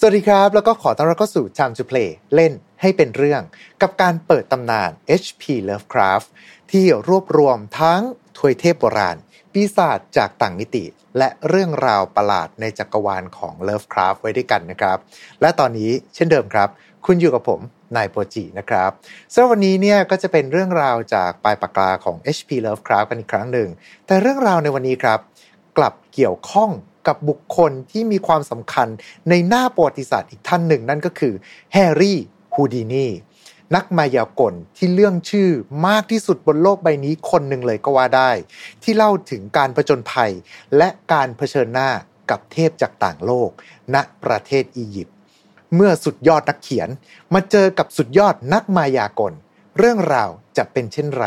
สวัสดีครับ แล้วก็ขอต้อนรับเข้าสู่ Time to Play เล่นให้เป็นเรื่อง กับการเปิดตำนาน HP Lovecraft ที่รวบรวมทั้งถวยเทพโบราณ ปีศาจจากต่างมิติ และเรื่องราวประหลาดในจักรวาลของ Lovecraft ไว้ด้วยกันนะครับ และตอนนี้เช่นเดิมครับ คุณอยู่กับผมนายโปรจินะครับสำหรับวันนี้เนี่ยก็จะเป็นเรื่องราวจากปลายปากกาของ HP Lovecraft กันอีกครั้งหนึ่ง แต่เรื่องราวในวันนี้ครับ กลับเกี่ยวข้อง กับบุคคลที่มีความสำคัญในหน้าประวัติศาสตร์อีกท่านหนึ่งนั่นก็คือแฮร์รี่ฮูดินีนักมายากลที่เรื่องชื่อมากที่สุดบนโลกใบนี้คนหนึ่งเลยก็ว่าได้ ที่เล่าถึงการผจญภัย และการเผชิญหน้ากับเทพจากต่างโลก ณประเทศอียิปต์เมื่อสุดยอดนักเขียน มาเจอกับสุดยอดนักมายากล เรื่องราวจะเป็นเช่นไร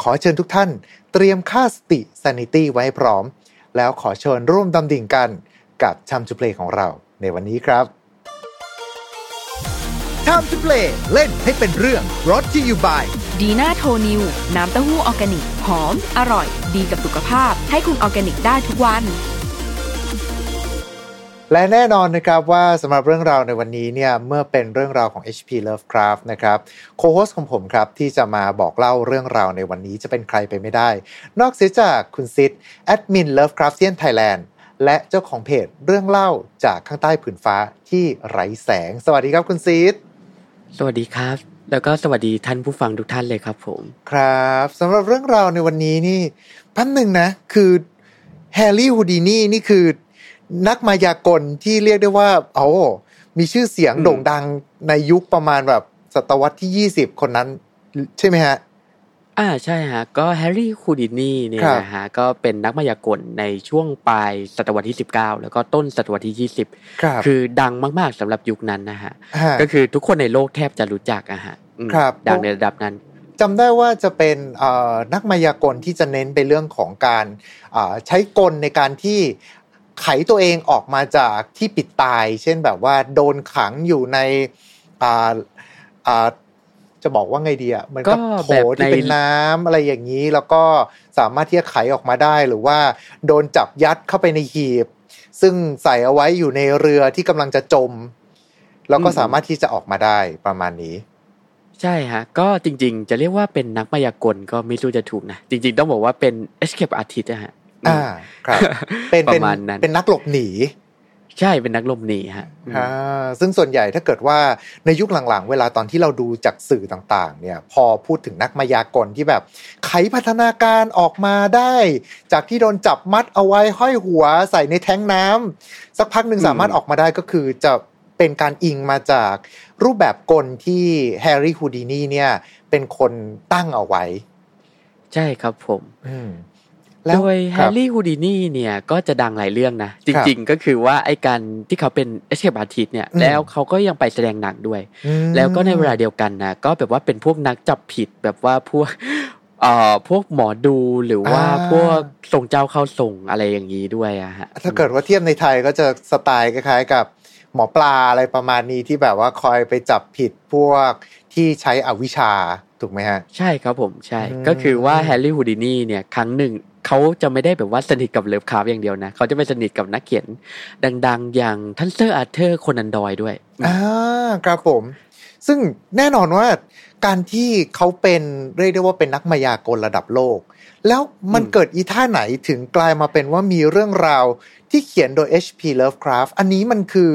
ขอเชิญทุกท่าน เตรียมค่าสติ sanity ไว้พร้อม แล้วขอเชิญร่วมดำดิ่งกันกับ Time to Play ของเราในวันนี้ครับ Time to Play เล่นให้เป็นเรื่องรถที่อยู่บ่ายดีน่าโทนิว น้ำเต้าหู้ออร์แกนิก หอม อร่อย ดีกับสุขภาพ ให้คุณออร์แกนิกได้ทุกวัน และแน่นอนนะครับว่าสำหรับเรื่องราวในวันนี้เนี่ยเมื่อเป็นเรื่องราวของ HP Lovecraft นะครับโคโฮสของผมครับ ที่จะมาบอกเล่าเรื่องราวในวันนี้จะเป็นใครไปไม่ได้ นอกเสียจากคุณซิดแอดมิน Lovecraftian Thailand และเจ้าของเพจเรื่องเล่าจากข้างใต้ผืนฟ้าที่ไร้แสง สวัสดีครับคุณซิดสวัสดีครับ แล้วก็สวัสดีท่านผู้ฟังทุกท่านเลยครับผม ครับสำหรับเรื่องราวในวันนี้นี่แป๊บหนึ่งนะ คือแฮร์รี่ฮูดินีนี่คือ นักมายากลที่เรียกได้ว่าโอ้มีชื่อเสียงอืมโด่งดังในยุคประมาณแบบศตวรรษที่20คนนั้น ใช่ไหมฮะ อ่าใช่ฮะ ก็แฮร์รี่คูดินีเนี่ยครับนะฮะก็เป็นนักมายากลในช่วงปลายศตวรรษที่19แล้วก็ต้นศตวรรษที่ครับ20คือดังมากๆสำหรับยุคนั้นนะฮะฮะ ก็คือทุกคนในโลกแทบจะรู้จักอะฮะอืมครับดังในระดับนั้นจำได้ว่าจะเป็นเอ่อนักมายากลที่จะเน้นไปเรื่องของการเอ่อใช้กลในการที่ ไขตัวเองออกมาจากที่ปิดตาย เช่นแบบว่าโดนขังอยู่ในอ่าอ่าจะบอกว่าไงดีอะมือนก็โถที่เป็นน้ำอะไรอย่างนี้ แล้วก็สามารถที่จะไขออกมาได้หรือว่า โดนจับยัดเข้าไปในหีบ ซึ่งใส่เอาไว้อยู่ในเรือที่กำลังจะจม แล้วก็สามารถที่จะออกมาได้ประมาณนี้ ใช่ฮะ ก็จริง ๆ จะเรียกว่าเป็นนักมายากลก็ไม่รู้จะถูกนะ จริง ๆ ต้องบอกว่าเป็น escape artist นะฮะ อืมอ่าครับ เป็นปเป็นระมาณนั้นเป็นนักหลบหนีใช่เป็นนักลมหนีฮะอืมอ่าซึ่งส่วนใหญ่ถ้าเกิดว่าในยุคหลังๆ เวลาตอนที่เราดูจากสื่อต่างๆ เนี่ย พอพูดถึงนักมายากลที่แบบไขพัฒนาการออกมาได้ จากที่โดนจับมัดเอาไว้ห้อยหัวใส่ในแท้งน้ำสักพักหนึ่งอืมสามารถออกมาได้ก็คือจะเป็นการอิงมาจากรูปแบบกลที่แฮร์รี่ฮูดินีเนี่ย เป็นคนตั้งเอาไว้ ใช่ครับผมอืม โดยครับแฮร์รี่ฮูดินีเนี่ยก็จะดังหลายเรื่องนะครับจริง ๆ ก็คือว่าไอการที่เขาเป็น escape artist เนี่ยอืมแล้วเขาก็ยังไปแสดงหนังด้วยอืมแล้วก็ในเวลาเดียวกันนะก็แบบว่าเป็นพวกนักจับผิดแบบว่าพวกเอ่อพวกหมอดูหรือว่าอ่าพวกส่งเจ้าเข้าส่งอะไรอย่างนี้ด้วยอะฮะถ้าเกิดว่าเทียบในไทยก็จะสไตล์คล้ายๆกับหมอปลาอะไรประมาณนี้ที่แบบว่าคอยไปจับผิดพวกที่ใช้อวิชชาถูกไหมฮะ ใช่ครับผมใช่อืมก็คือว่าแฮร์รี่ฮูดินีเนี่ยครั้งหนึ่ง เขาจะไม่ได้แบบว่าสนิทกับเลิฟคราฟอย่างเดียวนะ เขาจะไปสนิทกับนักเขียนดัง ๆ อย่างท่านเซอร์อาร์เธอร์โคนันดอยล์ด้วยอ่าครับผม ซึ่งแน่นอนว่าการที่เขาเป็นเรียกได้ว่าเป็นนักมายากลระดับโลก แล้วมันเกิดอีท่าไหนถึงกลายมาเป็นว่ามีเรื่องราวที่เขียนโดย H.P. Lovecraft อันนี้มันคือ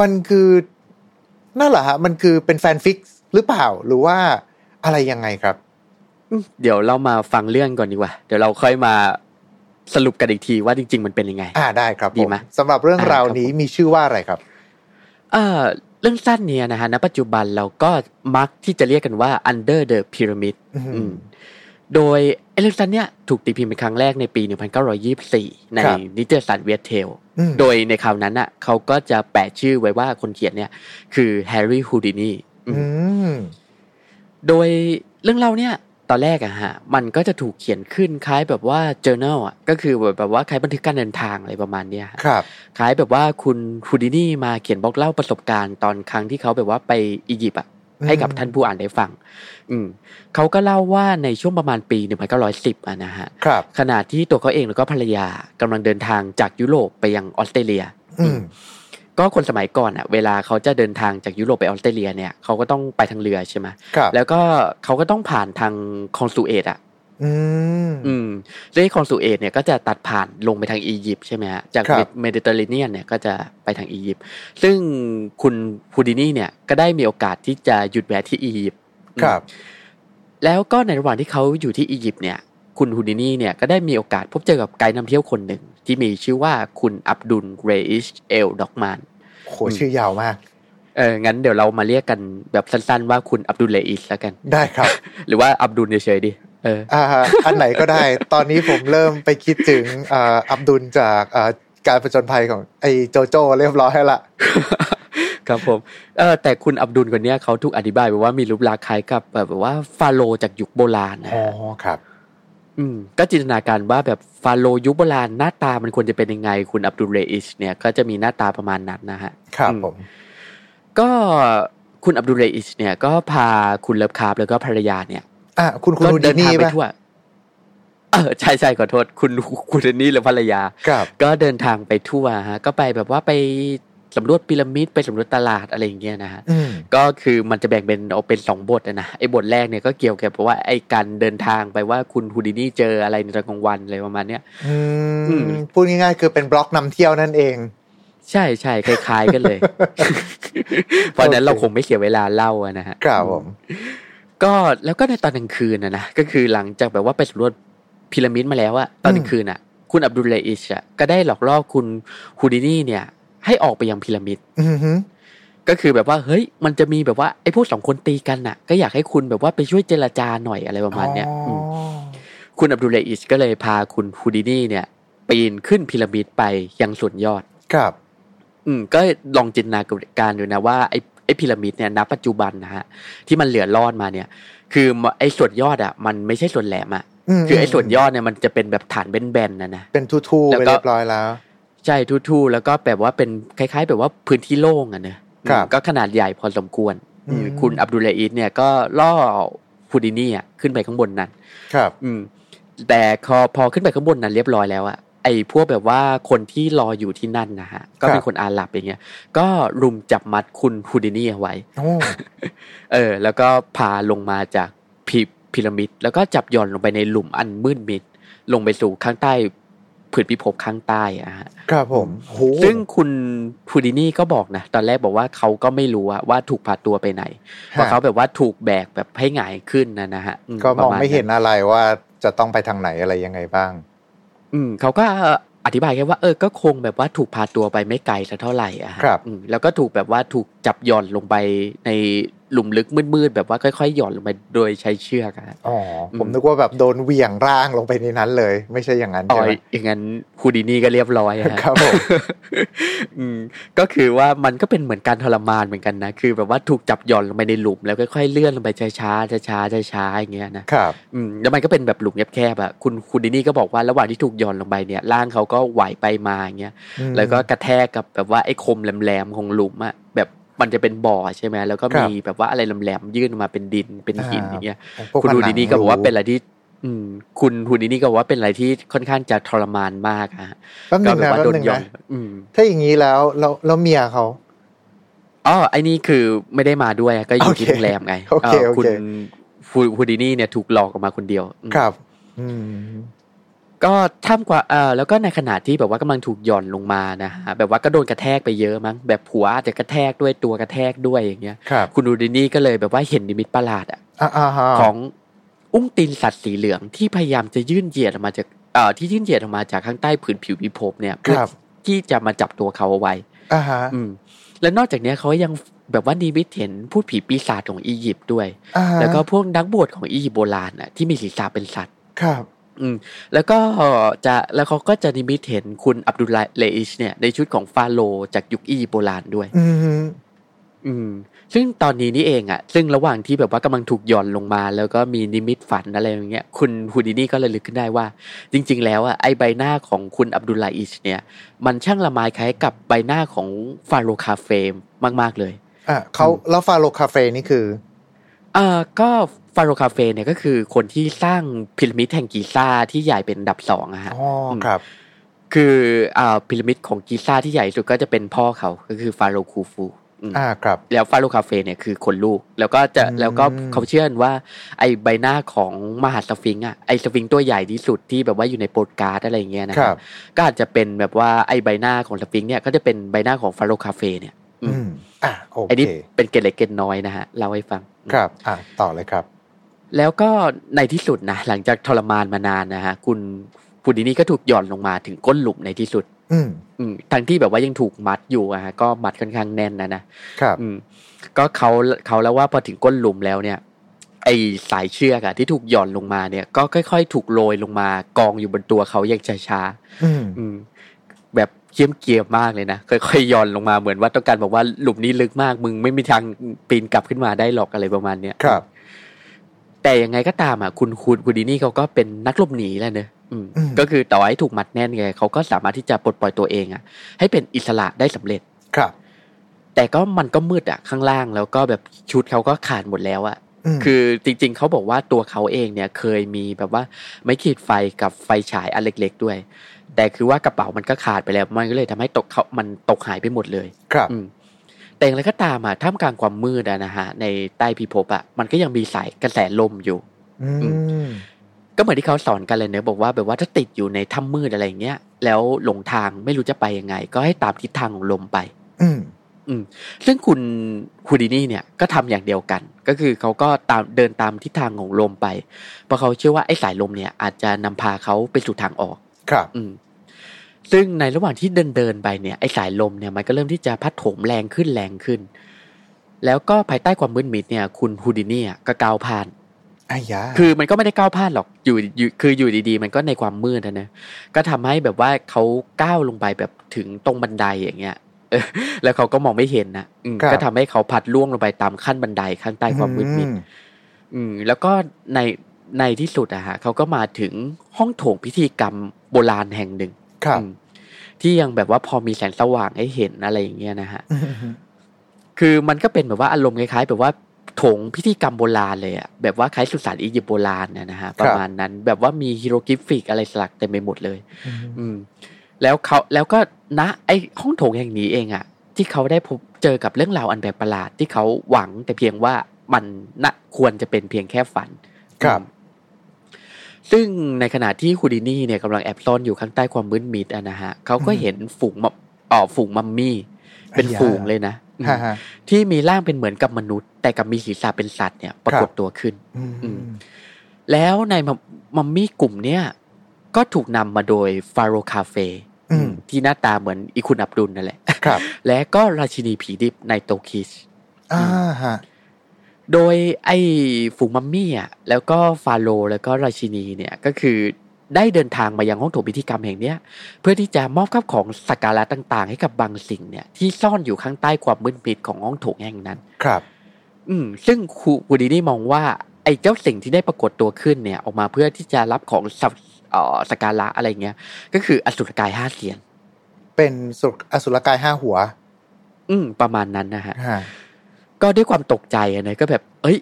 มันคือนั่นแหละฮะมันคือเป็นแฟนฟิกหรือเปล่าหรือว่าอะไรยังไงครับ เดี๋ยวเรามาฟังเรื่องก่อนดีกว่า เดี๋ยวเราค่อยมาสรุปกันอีกทีว่าจริง ๆ มันเป็นยังไง อ่าได้ครับดีผมไหมสำหรับเรื่องอ่าราวครับนี้ผมมีชื่อว่าอะไรครับเอ่อเรื่องสั้นเนี่ยนะฮะณปัจจุบันเราก็มักที่จะเรียกกันว่า under the pyramid อืมอืมโดยไอ้เรื่องสั้นเนี่ยถูกตีพิมพ์เป็นครั้งแรกในปี 1924 ในครับนิตยสารเวียเทลอืมโดยในคราวนั้นน่ะเขาก็จะแปะชื่อไว้ว่าคนเขียนเนี่ย คือแฮร์รี่ฮูดินีอืมโดยเรื่องเล่าเนี่ย ตอนแรกอะฮะ มันก็จะถูกเขียนขึ้นคล้ายแบบว่า journal อะก็คือแบบว่าคล้ายบันทึกการเดินทางอะไรประมาณเนี้ยฮะครับ คล้ายแบบว่าคุณฮูดินีมาเขียนบอกเล่าประสบการณ์ตอนครั้งที่เขาแบบว่าไปอียิปต์อะอืมให้กับท่านผู้อ่านได้ฟัง อืมเขาก็เล่าว่าในช่วงประมาณปี1910อะนะฮะ ครับ ขณะที่ตัวเขาเองแล้วก็ภรรยากำลังเดินทางจากยุโรปไปยังออสเตรเลีย อืม ก็คนสมัยก่อนอะเวลาเขาจะเดินทางจากยุโรปไปออสเตรเลียเนี่ยเขาก็ต้องไปทางเรือใช่ไหมครับแล้วก็เขาก็ต้องผ่านทางคลองสุเอซอะอืมอืมแล้วไอ้คลองสุเอซเนี่ยก็จะตัดผ่านลงไปทางอียิปต์ใช่ไหมฮะจากครับเมดิเตอร์เรเนียนเนี่ยก็จะไปทางอียิปต์ซึ่งคุณฮูดินี่เนี่ยก็ได้มีโอกาสที่จะหยุดแวะที่อียิปต์อืมครับ แล้วก็ในระหว่างที่เขาอยู่ที่อียิปต์เนี่ย คุณฮูดินี่เนี่ยก็ได้มีโอกาสพบเจอกับไกด์นำเที่ยวคนหนึ่ง ที่มีชื่อว่าคุณอับดุลเรอิชเอลด็อกมานโหชื่อยาวมากเอองั้นเดี๋ยวเรามาเรียกกันแบบสั้นๆ ว่าคุณอับดุลเรอิชแล้วกัน ได้ครับ หรือว่าอับดุลเฉยๆดิเอออ่าอันไหนก็ได้ ตอนนี้ผมเริ่มไปคิดถึงอ่าอับดุลจากอ่าการประจนภัยของไอ้โจโจ้เรียบร้อยแล้วละครับผมเออแต่คุณอับดุลคนเนี้ยเขาถูกอธิบายไว้ว่ามีรูปลักษณ์คล้ายกับแบบว่าฟาโรห์จากยุคโบราณนะอ๋อฮะครับ อืมก็จินตนาการว่าแบบฟาโรห์ยุคโบราณหน้าตามันควรจะเป็นยังไง คุณอับดุลเรอิชเนี่ยก็จะมีหน้าตาประมาณนั้นนะฮะครับอืมผมก็คุณอับดุลเรอิชเนี่ยก็พาคุณเลิฟคราฟแล้วก็ภรรยาเนี่ยอะคุณคุณก็ฮูเดิดินทางนี่ไปปะทั่วเออใช่ใช่ขอโทษ คุณคุณเดนนี่หรือภรรยาครับก็เดินทางไปทั่วฮะ ก็ไปแบบว่าไป สำรวจพีระมิดไปสำรวจตลาดอะไรอย่างเงี้ยนะฮะอืมก็คือมันจะแบ่งเป็นเอาเป็นสองบทอะนะไอ้บทแรกเนี่ยก็เกี่ยวกับว่าไอ้การเดินทางไปว่าคุณฮูดินี่เจออะไรในตอนกลางวันอะไรประมาณเนี้ยอือืมมพูดง่ายๆคือเป็นบล็อกนำเที่ยวนั่นเองใช่ใช่คล้ายๆกันเลย เพราะฉะนั้นเราคงไม่เสียเวลาเล่าอะนะฮะครับผมก็แล้วก็ในตอนกลางคืนนะนะก็คือหลังจากแบบว่าไปสำรวจพีระมิดมาแล้วอะตอนกลางคืนอะคุณอับดุลเลอิชอะก็ได้หลอกล่อคุณฮูดินี่เนี่ย ให้ออกไปยังพีระมิดอือฮึก็คือแบบว่าเฮ้ยมันจะมีแบบว่าไอ้พวกสองคนตีกันน่ะ ก็อยากให้คุณแบบว่าไปช่วยเจรจาหน่อยอะไรประมาณเนี้ยอ๋อมอคุณอับดุลเลอิชก็เลยพาคุณฮูดินี่เนี่ย ปีนขึ้นพีระมิดไปยังส่วนยอด ครับ อืม ก็ลองจินตนาการดูนะว่าไอ้ไอ้พีระมิดเนี่ยณปัจจุบันนะฮะที่มันเหลือรอดมาเนี่ย คือไอ้ส่วนยอดอะ มันไม่ใช่ส่วนแหลมอะมคือไอ้ส่วนยอดเนี่ยมันจะเป็นแบบฐานแบนๆนะนะเป็นทู่ๆแล้วไปก็เรียบร้อยแล้ว ใช่ทู่ๆแล้วก็แบบว่าเป็นคล้ายๆ แบบว่าพื้นที่โล่งอะเนอะครับอืมก็ขนาดใหญ่พอสมควรอืมคุณอับดุลเลอิสเนี่ยก็ล่อฮูดินี่อะขึ้นไปข้างบนนั้น ครับ อืม แต่พอพอขึ้นไปข้างบนนั้นเรียบร้อยแล้วอะไอ้พวกแบบว่าคนที่รออยู่ที่นั่นนะฮะ ก็เป็นคนอาหรับอย่างเงี้ย ก็รุมจับมัดคุณฮูดินี่เอาไว้โอ้เออ แล้วก็พาลงมาจากพีพีระมิด แล้วก็จับหย่อนลงไปในหลุมอันมืดมิด ลงไปสู่ข้างใต้ ผืนพิภพข้างใต้อะฮะครับผมโอ้โหซึ่งคุณฮูดินี่ก็บอกนะ ตอนแรกบอกว่าเขาก็ไม่รู้อะว่าถูกพาตัวไปไหนเพราะเขาแบบว่าถูกแบกแบบให้หงายขึ้นนะนะฮะก็มองประาณไม่เห็นอะไรว่าจะต้องไปทางไหนอะไรยังไงบ้าง อืมเขาก็อธิบายแค่ว่าเออก็คงแบบว่าถูกพาตัวไปไม่ไกลสักเท่าไหร่อะฮะครับอืมแล้วก็ถูกแบบว่าถูกจับหย่อนลงไปในหลุมลึกมืดๆแบบว่าค่อยๆหย่อนลงไปโดยใช้เชือกอะฮะอ๋ออมผมนึกว่าแบบโดนเหวี่ยงร่างลงไปในนั้นเลย ไม่ใช่อย่างนั้นอ๋อใช่ไหมอย่างนั้นคูดินี่ก็เรียบร้อยอะฮะครับผมอืมก็คือว่ามันก็เป็นเหมือนการทรมานเหมือนกันนะคือ แบบว่าถูกจับหย่อนลงไปในหลุมแล้วค่อยๆเลื่อนลงไปช้าๆช้าๆช้าๆอย่างเงี้ยนะครับอืมแล้วมันก็เป็นแบบหลุมแคบๆอะคุณคุณดินี่ก็บอกว่าระหว่างที่ถูกหย่อนลงไปเนี่ยร่างเขาก็ไหวไปมาอย่างเงี้ยอืมแล้วก็กระแทกกับแบบว่าไอ้คมแหลมๆของหลุมอะแบบ มันจะเป็นบ่อใช่ไหมแล้วก็ครับมีแบบว่าอะไรแหลมๆยื่นออกมาเป็นดินเป็นหินอ่าอย่างเงี้ยพวคุณผดูนังดินี่ก็บอกว่ารูเป็นอะไรที่อืมคุณคุณดินี่ก็บอกว่าเป็นอะไรที่ค่อนข้างจะทรมานมากอะฮะแป๊บนึก็งแบบนะว่าแป๊โดบนนึงหย่อนะนอืมถ้าอย่างนี้แล้วแล้วแล้วเมียเขาอ๋อไอ้นี่คือไม่ได้มาด้วยก็อยู่ที่โอเคโรงแรมไงโอเคเอ่อโอเคคุณฟูฟูดินี่เนี่ยถูกหลอกออกมาคนเดียวอืมครับ อืม ก็ท่ามกว่าเออแล้วก็ในขณะที่แบบว่ากำลังถูกหย่อนลงมานะฮะแบบว่าก็โดนกระแทกไปเยอะมั้งแบบหัวอาจจะกระแทกด้วยตัวกระแทกด้วยอย่างเงี้ยครับคุณดูดินี่ก็เลยแบบว่าเห็นนิมิตประหลาดอะอ่าอ่าฮะของอุ้งตีนสัตว์สีเหลืองที่พยายามจะยื่นเหยียดออกมาจากเอ่อที่ยื่นเหยียดออกมาจากข้างใต้ผืนผิวพิภพเนี่ยเพื่อครับที่จะมาจับตัวเขาเอาไว้อ่าฮะอืมแล้วนอกจากเนี้ยเขายังแบบว่านิมิตเห็นพูดผีปีศาจของอียิปต์ด้วยอ่าฮะแล้วก็พวกนักบวชของอียิปต์โบราณน่ะที่มีศีรษะเป็นสัตว์ครับ อืมแล้วก็จะแล้วเขาก็จะนิมิตเห็นคุณอับดุลลาห์เลอิชเนี่ยในชุดของฟาโรห์จากยุคอียิปต์โบราณด้วย อืมอืมซึ่งตอนนี้นี่เองอะซึ่งระหว่างที่แบบว่ากำลังถูกหย่อนลงมา แล้วก็มีนิมิตฝันอะไรอย่างเงี้ยคุณฮูดินี่ก็เลยลึกขึ้นได้ว่า จริง ๆ แล้วอะไอใบหน้าของคุณอับดุลลาอิชเนี่ย มันช่างละไมคล้ายกับใบหน้าของฟาโรห์คาเฟรมาก ๆ เลยอะเขาแล้วฟาโรห์คาเฟรนี่คือเอ่อก็ ฟาโรห์คาเฟรเนี่ยก็คือคนที่สร้างพีระมิดแห่งกีซ่าที่ใหญ่เป็นอันดับสองอะฮะอ๋อครับ คืออ่าพีระมิดของกีซ่าที่ใหญ่สุดก็จะเป็นพ่อเขาก็คือฟาโรห์คูฟูอืมอ่าครับ แล้วฟาโรห์คาเฟรเนี่ยคือคนลูก แล้วก็จะอืมแล้วก็เขาเชื่อกันว่า ไอใบหน้าของมหาสฟิงซ์อะไอสฟิงซ์ตัวใหญ่ที่สุดที่แบบว่าอยู่ในโปสต์การ์ดอะไรอย่างเงี้ยนะคครับก็อาจจะเป็นแบบว่าไอใบหน้าของสฟิงค์เนี่ยก็จะเป็นใบหน้าของฟาโรห์คาเฟ่เนี่ย อือืมมอ่าโอไอ้เคนี่เป็นเกล็ดเล็กเกล็ดน้อยนะฮะเล่าให้ฟังครับ อ่าต่อเลยครับ แล้วก็ในที่สุดนะหลังจากทรมานมานานนะฮะคุณฟูดินี่ก็ถูกหย่อนลงมาถึงก้นหลุมในที่สุดอืมอืมทั้งที่แบบว่ายังถูกมัดอยู่อะฮะก็มัดค่อนข้างแน่นนะนะครับอืมก็เขาเขาแล้วว่าพอถึงก้นหลุมแล้วเนี่ย ไอสายเชือกอะที่ถูกหย่อนลงมาเนี่ย ก็ค่อย ๆ ถูกโรยลงมากองอยู่บนตัวเขาอย่างช้าๆอืมอืมแบบเกียมเกียมมากเลยนะค่อยๆย่อนลงมาเหมือนว่าต้องการบอกว่าหลุมนี้ลึกมากมึงไม่มีทางปีนกลับขึ้นมาได้หรอกอะไรประมาณเนี้ยครับ แต่ยังไงก็ตามอะคุณคุณคุณดีนี่เขาก็เป็นนักหลบหนีแหละเนอะอืมอืมก็คือต่อให้ถูกมัดแน่นไงเขาก็สามารถที่จะปลดปล่อยตัวเองอะ ให้เป็นอิสระได้สำเร็จครับ แต่ก็มันก็มืดอะข้างล่างแล้วก็แบบชุดเขาก็ขาดหมดแล้วอะมคือจริง ๆเขาบอกว่าตัวเขาเองเนี่ยเคยมีแบบว่าไม่ขีดไฟกับไฟฉายอันเล็ก ๆ ด้วย แต่คือว่ากระเป๋ามันก็ขาดไปแล้วมันก็เลยทำให้ตกเขามันตกหายไปหมดเลย ครับอืม แต่อย่างไรก็ตามอะท่ามกลางความมืดอะนะฮะในใต้พิภพอะมันก็ยังมีสายกระแสลมอยู่อืมก็เหมือนที่เขาสอนกันเลยเนอะบอกว่าแบบว่าถ้าติดอยู่ในถ้ำมืดอะไรอย่างเงี้ยแล้วหลงทางไม่รู้จะไปยังไง ก็ให้ตามทิศทางของลมไป อืมอืมซึ่งคุณคูดินี่เนี่ยก็ทำอย่างเดียวกัน ก็คือเขาก็ตามเดินตามทิศทางของลมไป เพราะเขาเชื่อว่าไอ้สายลมเนี่ยอาจจะนำพาเขาไปสู่ทางออก ครับ อืม ซึ่งในระหว่างที่เดินเดินไปเนี่ยไอ้สายลมเนี่ยมันก็เริ่มที่จะพัดโถมแรงขึ้นแรงขึ้น แล้วก็ภายใต้ความมืดมิดเนี่ยคุณฮูดินี่อะก็ก้าวผ่านอายาคือมันก็ไม่ได้ก้าวพลาดหรอกอยู่อยู่คืออยู่ดีๆ มันก็ในความมืดนะนะก็ทำให้แบบว่าเขาก้าวลงไปแบบถึงตรงบันไดอย่างเงี้ยเออแล้วเขาก็มองไม่เห็นนะอืมก็ทำให้เขาพลัดร่วงลงไปตามขั้นบันไดข้างใต้ความมืดมิดอือืม แล้วก็ในในที่สุดอะฮะเขาก็มาถึงห้องโถงพิธีกรรมโบราณแห่งหนึ่ง ครับอืมที่ยังแบบว่าพอมีแสงสว่างให้เห็นอะไรอย่างเงี้ยนะฮะอืมคือมันก็เป็นแบบว่าอารมณ์คล้ายๆแบบว่าโถงพิธีกรรมโบราณเลยอะแบบว่าคล้ายสุสานอียิปต์โบราณนะนะฮะประมาณนั้นแบบว่ามี hieroglyphic อะไรสลักเต็มไปหมดเลย อืม แล้วเขาแล้วก็ณไอห้องโถงแห่งนี้เองอะที่เขาได้พบเจอกับเรื่องราวอันแปลกประหลาดที่เขาหวังแต่เพียงว่ามันน่ะควรจะเป็นเพียงแค่ฝัน ครับอืม ซึ่งในขณะที่คูดินี่เนี่ยกำลังแอบซ่อนอยู่ข้างใต้ความมืดมิดอะนะฮะเขาก็เห็นฝูงมัมอ๋อฝูงมัมมี่ เป็นอ่าฝูงเลยนะอืมฮ่าฮ่าที่มีร่างเป็นเหมือนกับมนุษย์ แต่กับมีศีรษะเป็นสัตว์เนี่ยปรากฏตัวขึ้นอืมอืมแล้วในมัมมัมมี่กลุ่มเนี่ยก็ถูกนำมาโดยฟาโรคาเฟ่อืมที่หน้าตาเหมือนอีคุณอับดุลนั่นแหละครับและก็ราชินีผีดิบในโตคิสอ่าฮะ โดยไอ้ฝูงมัมมี่อะแล้วก็ฟาโรห์แล้วก็ราชินีเนี่ยก็คือได้เดินทางมายังห้องโถงพิธีกรรมแห่งเนี้ย เพื่อที่จะมอบข้าวของสักการะต่างๆ ให้กับบางสิ่งเนี่ยที่ซ่อนอยู่ข้างใต้ความมืดมิดของห้องโถงแห่งนั้น ครับ อืม ซึ่งครูวูดีนี่มองว่า ไอ้เจ้าสิ่งที่ได้ปรากฏตัวขึ้นเนี่ย ออกมาเพื่อที่จะรับของสักเอ่อสักการะอะไรเงี้ย ก็คืออสุรกายห้าเสียน เป็นสุรอสุรกายห้าหัว อืม ประมาณนั้นนะฮะฮะ ก็ด้วยความตกใจอะนะก็แบบ เอ้ย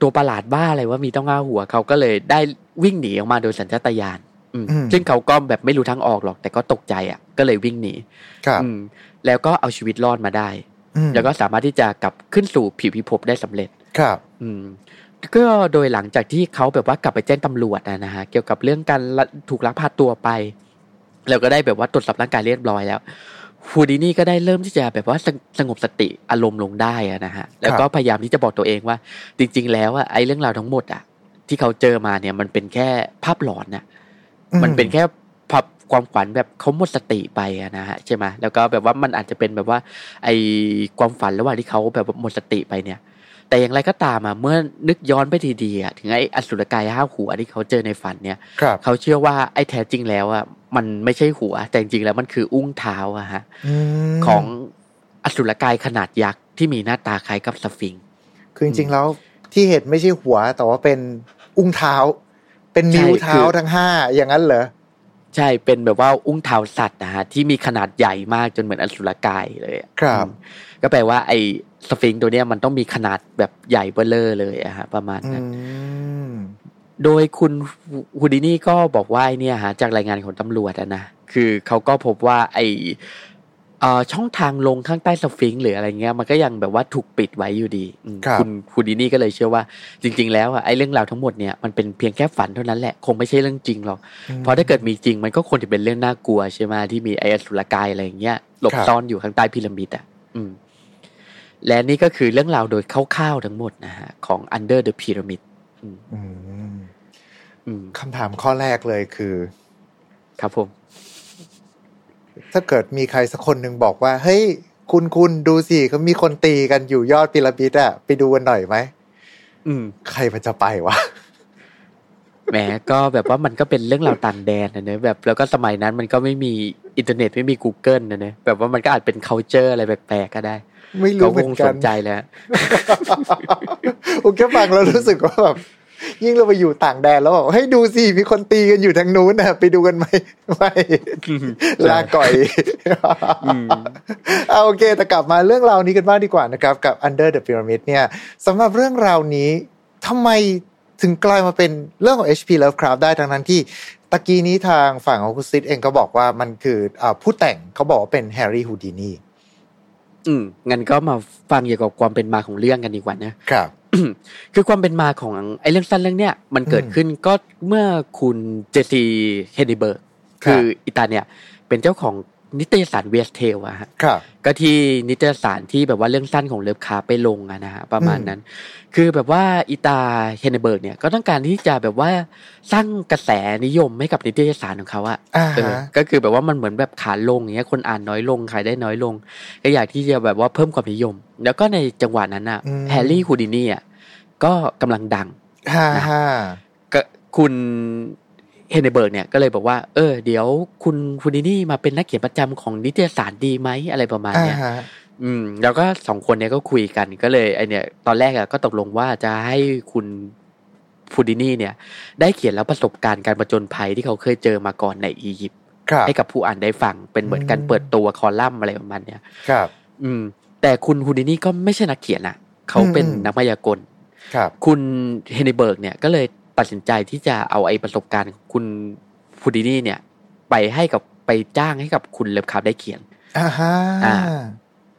ตัวประหลาดบ้าอะไรว่ามีต้องห้าหัวเขาก็เลยได้วิ่งหนีออกมาโดยสัญชาตญาณอืมอืมซึ่งเขาก็แบบไม่รู้ทางออกหรอก แต่ก็ตกใจอะ ก็เลยวิ่งหนีครับอืมแล้วก็เอาชีวิตรอดมาได้อืมแล้วก็สามารถที่จะกลับขึ้นสู่ผิวพิภพได้สำเร็จ ครับ อืมก็โดยหลังจากที่เขาแบบว่ากลับไปแจ้งตำรวจนะนะฮะเกี่ยวกับเรื่องการละถูกลักพาตัวไป แล้วก็ได้แบบว่าตรวจสอบร่างกายเรียบร้อยแล้ว ฮูดินี่ก็ได้เริ่มที่จะแบบว่าสงสงบสติอารมณ์ลงได้อะนะฮะแล้วก็พยายามที่จะบอกตัวเองว่า จริง ๆ แล้วอะไอ้เรื่องราวทั้งหมดอะที่เขาเจอมาเนี่ยมันเป็นแค่ภาพหลอนน่ะมันเป็นแค่ภาพความฝันแบบเขาหมดสติไปอะนะฮะใช่ไหมแล้วก็แบบว่ามันอาจจะเป็นแบบว่า ไอความฝันระหว่างที่เขาแบบว่าหมดสติไปเนี่ย แต่อย่างไรก็ตามอะเมื่อนึกย้อนไปดีๆอะถึงไอ้อสุรกายห้าหัวที่เขาเจอในฝันเนี่ยครับเขาเชื่อว่าไอ้แท้จริงแล้วอะมันไม่ใช่หัว แต่จริงๆแล้วมันคืออุ้งเท้าอะฮะมของอสุรกายขนาดยักษ์ที่มีหน้าตาคล้ายกับสฟิงค์คือจริงๆแล้วที่เห็นไม่ใช่หัว แต่ว่าเป็นอุ้งเท้า เป็นนิ้วเท้าทั้งห้าอย่างนั้นเหรอใช่เป็นแบบว่าอุ้งเท้าสัตว์นะฮะที่มีขนาดใหญ่มากจนเหมือนอสุรกายเลยอะครับอืมก็แปลว่าไอ้ สฟิงค์ตัวเนี้ยมันต้องมีขนาดแบบใหญ่เบ้อเลอเลยอะฮะประมาณอืนั้นมโดยคุณฮูดินี่ก็บอกว่าไอ้เนี่ยฮะจากรายงานของตำรวจอะนะคือเขาก็พบว่าไอเอ่อช่องทางลงข้างใต้สฟิงค์หรืออะไรเงี้ยมันก็ยังแบบว่าถูกปิดไว้อยู่ดีอืมครับคุณคุณดินี่ก็เลยเชื่อว่า จริง ๆ แล้วอะไอ้เรื่องราวทั้งหมดเนี่ยมันเป็นเพียงแค่ฝันเท่านั้นแหละคงไม่ใช่เรื่องจริงหรอกเพราะถ้าเกิดมีจริงมันก็ควรจะเป็นเรื่องน่ากลัวใช่ไหมที่มีไอ้อสุรกายอะไรอย่างเงี้ยหลบครับซ่อนอยู่ข้างใต้พีระมิดอะอืม และนี่ก็คือเรื่องราวโดยคร่าวๆทั้งหมดนะฮะของ Under the Pyramid อืมอืมอืมคำถามข้อแรกเลยคือ ครับผม ถ้าเกิดมีใครสักคนหนึ่งบอกว่า เฮ้ย คุณคุณดูสิเขามีคนตีกันอยู่ยอดพีระมิดอะไปดูกันหน่อยไหมอืมใครมันจะไปวะแหมก็แบบว่ามันก็เป็นเรื่องราวต่างแดนนะเนอะแบบแล้วก็สมัยนั้นมันก็ไม่มีอินเทอร์เน็ตไม่มี Google นะเนอะแบบว่ามันก็อาจเป็น culture อะไรแปลกๆก็ได้ ก็ไม่รู้เหมือนกันคงสนใจแล้วผมแค่ฟังแล้วรู้สึกว่าแบบยิ่งเราไปอยู่ต่างแดนแล้วบอกเฮ้ยดูสิมีคนตีกันอยู่ทางนู้นนะไปดูกันไหมไม่ลาก่อยอืมเอาโอเคแต่กลับมาเรื่องราวนี้กันบ้างดีกว่านะครับ กับ Under the Pyramid เนี่ยสำหรับเรื่องราวนี้ทำไมถึงกลายมาเป็นเรื่องของ HP Lovecraft ได้ทั้งนั้นที่ตะกี้นี้ทางฝั่งของคุณซิดเองก็บอกว่ามันคืออาผู้แต่งเขาบอกว่าเป็นแฮร์รี่ฮูดินี อืมงั้นก็มาฟังเกี่ยวกับความเป็นมาของเรื่องกันดีกว่านะครับคือความเป็นมาของไอ้เรื่องสั้นเรื่องเนี้ยมันเกิดขึ้นก็เมื่อคุณเจสซีเฮนิเบิร์กครับคืออีตาเนี่ย เป็นเจ้าของ นิตยสาร Weird Tales อะฮะครับก็ที่นิตยสารที่แบบว่าเรื่องสั้นของเลิฟคราฟไปลงอะนะฮะประมาณนั้น คือแบบว่าอีตาเฮนเนเบิร์กเนี่ยก็ต้องการที่จะแบบว่าสร้างกระแสนิยมให้กับนิตยสารของเขาอะอ่าเออฮะก็คือแบบว่ามันเหมือนแบบขาลงอย่างเงี้ยคนอ่านน้อยลงขายได้น้อยลง ก็อยากที่จะแบบว่าเพิ่มความนิยม แล้วก็ในจังหวะนั้นอะอืมแฮร์รี่ฮูดินี่อะก็กำลังดังฮ่าฮ่าก็คุณ เฮนเนเบิร์กเนี่ยก็เลยบอกว่า เออ เดี๋ยวคุณฮูดินี่มาเป็นนักเขียนประจำของนิตยสารดีไหมอะไรประมาณอ่าเนี้ยฮะอืม แล้วก็สองคนเนี้ยก็คุยกันก็เลยไอเนี่ย ตอนแรกอะก็ตกลงว่าจะให้คุณฮูดินี่เนี่ย ได้เขียนแล้วประสบการณ์การประจนภัยที่เขาเคยเจอมาก่อนในอียิปต์ครับให้กับผู้อ่านได้ฟังเป็นเหมือนการอืมเปิดตัวคอลัมน์อะไรประมาณเนี้ยครับ อืม แต่คุณฮูดินี่ก็ไม่ใช่นักเขียนอะเขาเป็นอืมนักมายากลครับ คุณเฮนเนเบิร์กเนี่ยก็เลย ตัดสินใจที่จะเอาไอ้ประสบการณ์ของคุณฮูดินี่เนี่ย ไปให้กับไปจ้างให้กับคุณเลิฟคราฟได้เขียนอ่าฮะอ่า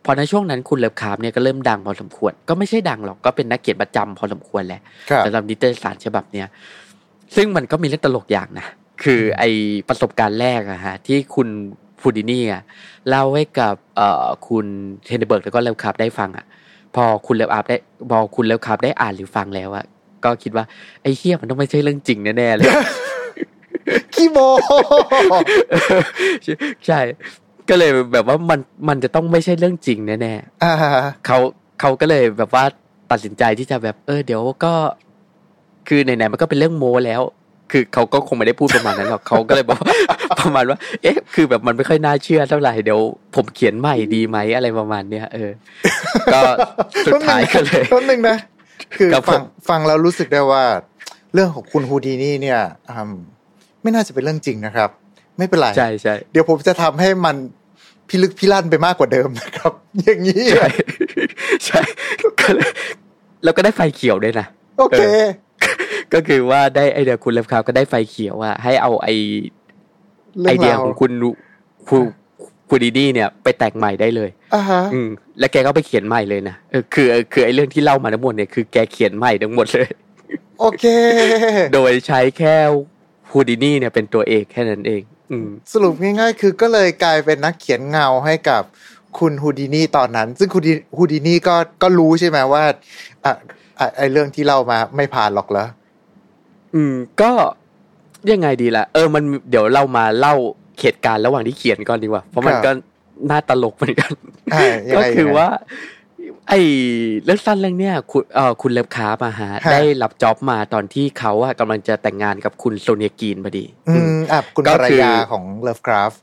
พอในช่วงนั้นคุณเลิฟคราฟเนี่ยก็เริ่มดังพอสมควร ก็ไม่ใช่ดังหรอกก็เป็นนักเขียนประจำพอสมควรแหละครับสำหรับนิตยสารฉบับเนี้ยซึ่งมันก็มีเรื่องตลกอย่างนะคือไอประสบการณ์แรกอะฮะที่คุณฮูดินี่อะเล่าให้กับเอ่อคุณเฮนเนเบิร์กแล้วก็เลิฟคราฟได้ฟังอะพอคุณเลิฟคราฟได้พอคุณเลิฟคราฟได้อ่านหรือฟังแล้วอะ ก็คิดว่าไอ้เฮียมันต้องไม่ใช่เรื่องจริงแน่ๆเลยขี้โม้ใช่ ก็เลยแบบว่ามันมันจะต้องไม่ใช่เรื่องจริงแน่ๆอ่าฮะเขาเขาก็เลยแบบว่าตัดสินใจที่จะแบบ เออ เดี๋ยวก็ คือไหนๆมันก็เป็นเรื่องโม้แล้ว คือเขาก็คงไม่ได้พูดประมาณนั้นหรอกเขาก็เลยบอกประมาณว่า เอ๊ะ คือแบบมันไม่ค่อยน่าเชื่อเท่าไหร่เดี๋ยวผมเขียนใหม่ดีไหมอะไรประมาณเนี้ยเออ ก็สุดท้ายก็เลยต้นหนึ่งนะ คือครับผมฟังฟังแล้วรู้สึกได้ว่า เรื่องของคุณฮูดีนี่เนี่ยอืมไม่น่าจะเป็นเรื่องจริงนะครับ ไม่เป็นไรใช่ใช่เดี๋ยวผมจะทำให้มันพิลึกพิลั่นไปมากกว่าเดิมนะครับ อย่างนี้ใช่ใช่ก็เลยแล้วก็ได้ไฟเขียวด้วยนะโอเค ก็คือว่าได้ไอเดียคุณเลฟคาร์ก็ได้ไฟเขียวว่าให้เอาไอเรื่ไอองเดียราวของคุณคุณ คุณดีดีเนี่ยไปแต่งใหม่ได้เลยอ่าฮะอืมแล้วแกก็ไปเขียนใหม่เลยนะเออคือคือไอ้เรื่องที่เล่ามาทั้งหมดเนี่ยคือแกเขียนใหม่ทั้งหมดเลย โอเค โดยใช้แค่ฮูดินี่เนี่ยเป็นตัวเอกแค่นั้นเองอืมสรุปง่ายๆ คือก็เลยกลายเป็นนักเขียนเงาให้กับคุณฮูดินี่ตอนนั้น ซึ่งคุณฮูดินี่ก็ก็รู้ใช่ไหมว่าอะอะไอเรื่องที่เล่ามาไม่ผ่านหรอกเหรออืม ก็ยังไงดีล่ะ เออมันเดี๋ยวเรามาเล่า เหตุการณ์ระหว่างที่เขียนก่อนดีกว่า เพราะมันครับก็น่าตลกเหมือนกันอะยังก็ไงคือยังไงว่า ไอ้เรื่องสั้นเรื่องเนี้ยคุณเอ่อคุณเลิฟคราฟมาฮะฮะได้รับ job มาตอนที่เขาอะกำลังจะแต่งงานกับคุณโซเนียกรีนพอดี อืมอะคุณก็ภรรคือยาของเลิฟคราฟ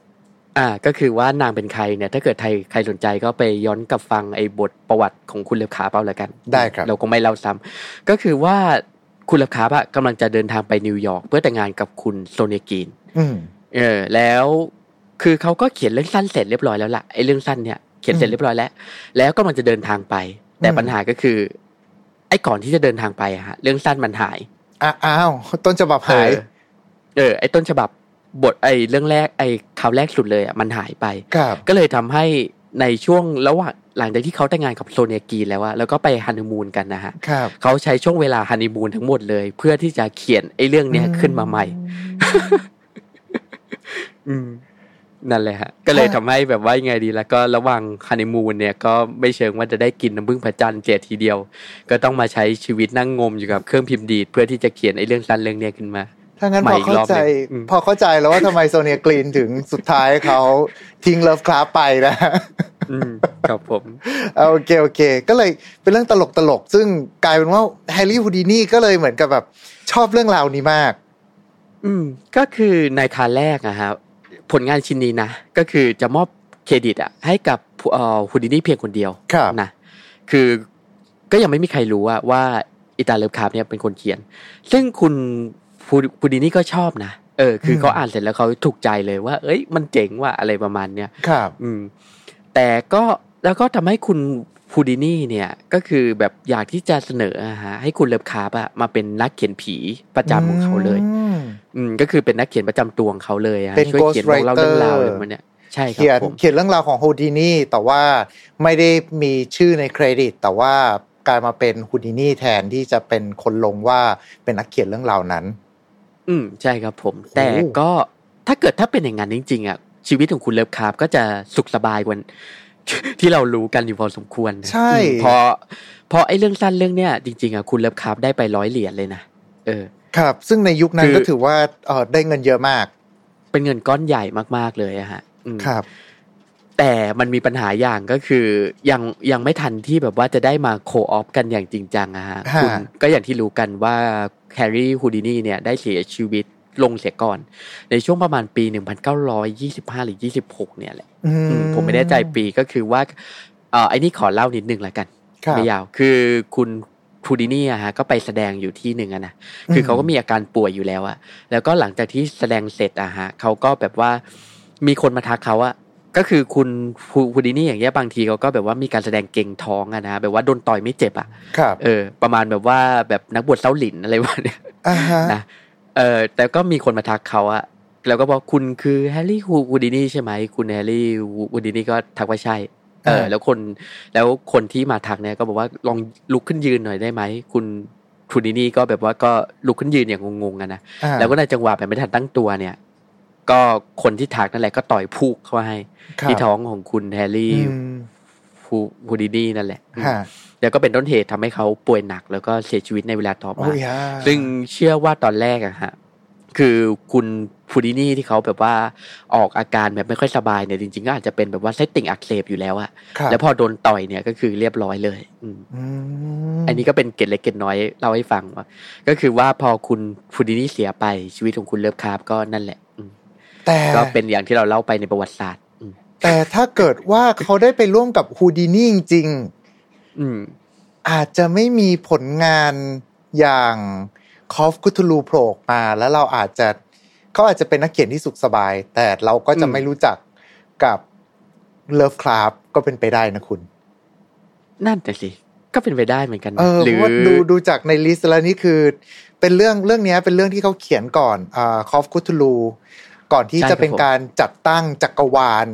อ่าก็คือว่านางเป็นใครเนี่ยถ้าเกิดใครใครสนใจก็ไปย้อนกลับฟังไอ้บทประวัติของคุณเลิฟคราฟเอาละกัน ได้ครับ เราก็ไม่เล่าซ้ำก็คือว่าคุณเลิฟคราฟอะกำลังจะเดินทางไปนิวยอร์กเพื่อแต่งงานกับคุณโซเนียกรีนอืม เออ แล้วคือเขาก็เขียนเรื่องสั้นเสร็จเรียบร้อยแล้วล่ะไอ้เรื่องสั้นเนี่ยเขียนเสร็จอืมเรียบร้อยแล้ว แล้วก็มันจะเดินทางไป แต่อืมปัญหาก็คือ ไอ้ก่อนที่จะเดินทางไปอะฮะ เรื่องสั้นมันหายอะอ้าวต้นฉบับหายเออเออ ไอ้ต้นฉบับบทไอ้เรื่องแรกไอ้คราวแรกสุดเลยอะมันหายไปครับก็เลยทำให้ในช่วงระหว่างหลังจากที่เขาแต่งงานกับโซเนียกรีนแล้วอะแล้วก็ไปฮันนีมูนกันนะฮะครับเขาใช้ช่วงเวลาฮันนีมูนทั้งหมดเลย เพื่อที่จะเขียนไอ้เรื่องเนี้ยขึ้นมาใหม่อืม นั่นแหละฮะ ก็เลยทำให้แบบว่ายังไงดีแล้วก็ระหว่างฮันนีมูนเนี่ยก็ไม่เชิงว่าจะได้กินน้ำผึ้งพระจันทร์ซะทีเดียว ก็ต้องมาใช้ชีวิตนั่งงมอยู่กับเครื่องพิมพ์ดีดเพื่อที่จะเขียนไอ้เรื่องสั้นเรื่องเนี้ยขึ้นมาถ้างั้นใหม่พออีกเข้ารอบใจหนึ่งอืมพอเข้าใจแล้วว่าทำไมโซเนียกรีนถึงสุดท้ายเขาทิ้งเลิฟคราฟไปนะอืมครับผมเอาโอเคโอเค ก็เลยเป็นเรื่องตลกตลกๆซึ่งกลายเป็นว่าแฮร์รี่ฮูดินี่ก็เลยเหมือนกับแบบชอบเรื่องราวนี้มาก อืมก็คือในคราแรกอะครับ ผลงานชิ้นนี้นะ ก็คือจะมอบเครดิตอะให้กับเอ่อฮูดินี่เพียงคนเดียวครับนะคือก็ยังไม่มีใครรู้ว่าว่าอีตาเลิฟคราฟเนี่ยเป็นคนเขียน ซึ่งคุณฮูฮูดินี่ก็ชอบนะเออคือเขาอ่านเสร็จแล้วเขาถูกใจเลยว่า เอ้ย มันเจ๋งว่ะอะไรประมาณเนี้ยครับ อืม แต่ก็แล้วก็ทำให้คุณ ฮูดินี่เนี่ยก็คือแบบอยากที่จะเสนออะฮะให้คุณเลิฟคราฟอะมาเป็นนักเขียนผีประจำของเขาเลยอืมอืมก็คือเป็นนักเขียนประจำตัวของเขาเลยอะเป็นช่วยเขียนบอกเล่า Ghostwriter เรื่องราวอะไรมันเนี่ยใช่ครัเขียนบผมเขียนเรื่องราวของฮูดินี่แต่ว่าไม่ได้มีชื่อในเครดิต แต่ว่ากลายมาเป็นฮูดินี่แทนที่จะเป็นคนลงว่าเป็นนักเขียนเรื่องราวนั้น อืมใช่ครับผม แต่ก็ถ้าเกิดถ้าเป็นอย่างนั้นจริงๆอะชีวิตของคุณเลิฟคราฟก็จะสุขสบายกว่า ที่เรารู้กันอยู่พอสมควรนะใช่อืมพอพอไอ้เรื่องสั้นเรื่องเนี้ยจริงๆอะคุณเลิฟคราฟได้ไปร้อยเหรียญเลยนะเออ ครับ ซึ่งในยุคนั้นคือก็ถือว่าเออได้เงินเยอะมาก เป็นเงินก้อนใหญ่มากๆเลยอะฮะอืมครับ แต่มันมีปัญหาอย่างก็คือ ยังยังไม่ทันที่แบบว่าจะได้มา co-op กันอย่างจริงจังอะฮะฮะคุณก็อย่างที่รู้กันว่าแฮร์รี่ฮูดินี่เนี่ยได้เสียชีวิต ลงเสียก่อน ในช่วงประมาณปี 1925 หรือ 26 เนี่ยแหละอือืมผมไม่แน่ใจปีก็คือว่าเอ่อไอ้นี่ขอเล่านิดนึงละกันครับไม่ยาว คือคุณฮูดินี่อะฮะก็ไปแสดงอยู่ที่หนึ่งอะนะคือเขาก็มีอาการป่วยอยู่แล้วอะแล้วก็หลังจากที่แสดงเสร็จอะฮะเขาก็แบบว่ามีคนมาทักเขาอะก็คือคุณฮูฮูดินี่อย่างเงี้ยบางทีเขาก็แบบว่ามีการแสดงเก่งท้องอะนะแบบว่าโดนต่อยไม่เจ็บอะครับเออ ประมาณแบบว่าแบบนักบวชเส้าหลินอะไรวะเนี่ยอ่าฮะนะ เออแต่ก็มีคนมาทักเขาอะแล้วก็บอกคุณคือแฮร์รี่ฮูดินี่ใช่ไหมคุณแฮร์รี่ฮูดินี่ก็ทักว่าใช่ เออ แล้วคนแล้วคนที่มาทักเนี่ยก็บอกว่าลองลุกขึ้นยืนหน่อยได้ไหมคุณฮูดินี่ก็แบบว่าก็ลุกขึ้นยืนอย่างงงๆอะนะอ่าแล้วก็ในจังหวะแบบไม่ทันตั้งตัวเนี่ย ก็คนที่ทักนั่นแหละก็ต่อยพลั่กเข้าให้ครับที่ท้องของคุณแฮร์รี่อืมฮูฮูดินี่นั่นแหละอืมฮะ แล้วก็เป็นต้นเหตุทำให้เขาป่วยหนัก แล้วก็เสียชีวิตในเวลาต่อ oh my อ่าซึ่งเชื่อว่าตอนแรกอะฮะคือคุณฮูดินี่ที่เขาแบบว่าออกอาการแบบไม่ค่อยสบายเนี่ยจริงๆก็อาจจะเป็นแบบว่าไส้ติ่งอักเสบอยู่แล้วอะครับแล้วพอโดนต่อยเนี่ยก็คือเรียบร้อยเลยอืมอืมอันนี้ก็เป็นเกร็ดเล็กเกร็ดน้อยเล่าให้ฟังว่า ก็คือว่าพอคุณฮูดินี่เสียไปชีวิตของคุณเลิฟคราฟก็นั่นแหละอืมแต่ก็เป็นอย่างที่เราเล่าไปในประวัติศาสตร์อืมแต่ถ้าเกิดว่าเขาได้ไปร่วมกับฮูดินี่จริง อืมๆอาจจะไม่มีผลงานอย่าง Call of Cthulhu โผล่ออกมา แล้วเราอาจจะเขาอาจจะเป็นนักเขียนที่สุขสบาย แต่เราก็จะอืมไม่รู้จักกับ Lovecraft ก็เป็นไปได้นะคุณ นั่นแต่สิ ก็เป็นไปได้เหมือนกันนะเออหเพรือราะว่าดูดูจากใน list แล้วนี่คือ เป็นเรื่องเรื่องเนี้ยเป็นเรื่องที่เขาเขียนก่อนอ่า Call of Cthulhuก่อนที่ใช่จะเป็นครับผมการจัดตั้งจักรวาล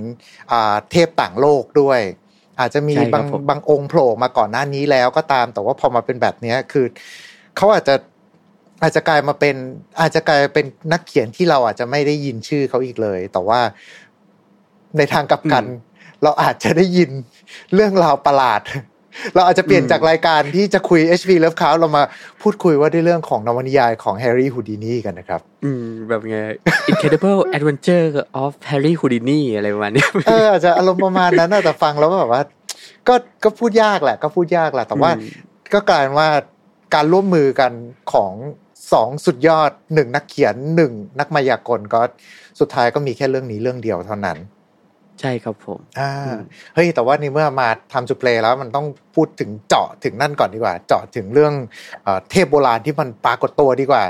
อ่าเทพต่างโลกด้วย อาจจะมีใช่ครับบางผมบางองค์โผล่มาก่อนหน้านี้แล้วก็ตาม แต่ว่าพอมาเป็นแบบเนี้ยคือเขาอาจจะอาจจะกลายมาเป็น อาจจะกลายเป็นนักเขียนที่เราอาจจะไม่ได้ยินชื่อเขาอีกเลย แต่ว่าในทางกลับกัน เราอาจจะได้ยินเรื่องราวประหลาด เราอาจจะเปลี่ยนจากรายการที่จะคุย HP Love Cloud เรามาพูดคุยว่าด้วยเรื่องของนวนิยายของแฮร์รี่ฮูดินีกันนะครับ อืม แบบไง Incredible Adventure of Harry Houdini อะไรประมาณเนี้ยเอออาจจะอารมณ์ประมาณนั้นนะแต่ฟังแล้วก็แบบว่า ก็ก็พูดยากแหละ ก็พูดยากแหละ แต่ว่าอืมก็กลายเป็นว่าการร่วมมือกันของสองสุดยอดหนึ่งนักเขียนหนึ่งนักมายากลก็สุดท้ายก็มีแค่เรื่องนี้เรื่องเดียวเท่านั้น ใช่ครับผม อ่าอืมเฮ้ย แต่ว่าในเมื่อมาทำจูเพลแล้วมันต้องพูดถึงเจาะถึงนั่นก่อนดีกว่า เจาะถึงเรื่องเออเทพโบราณที่มันปรากฏตัวดีกว่า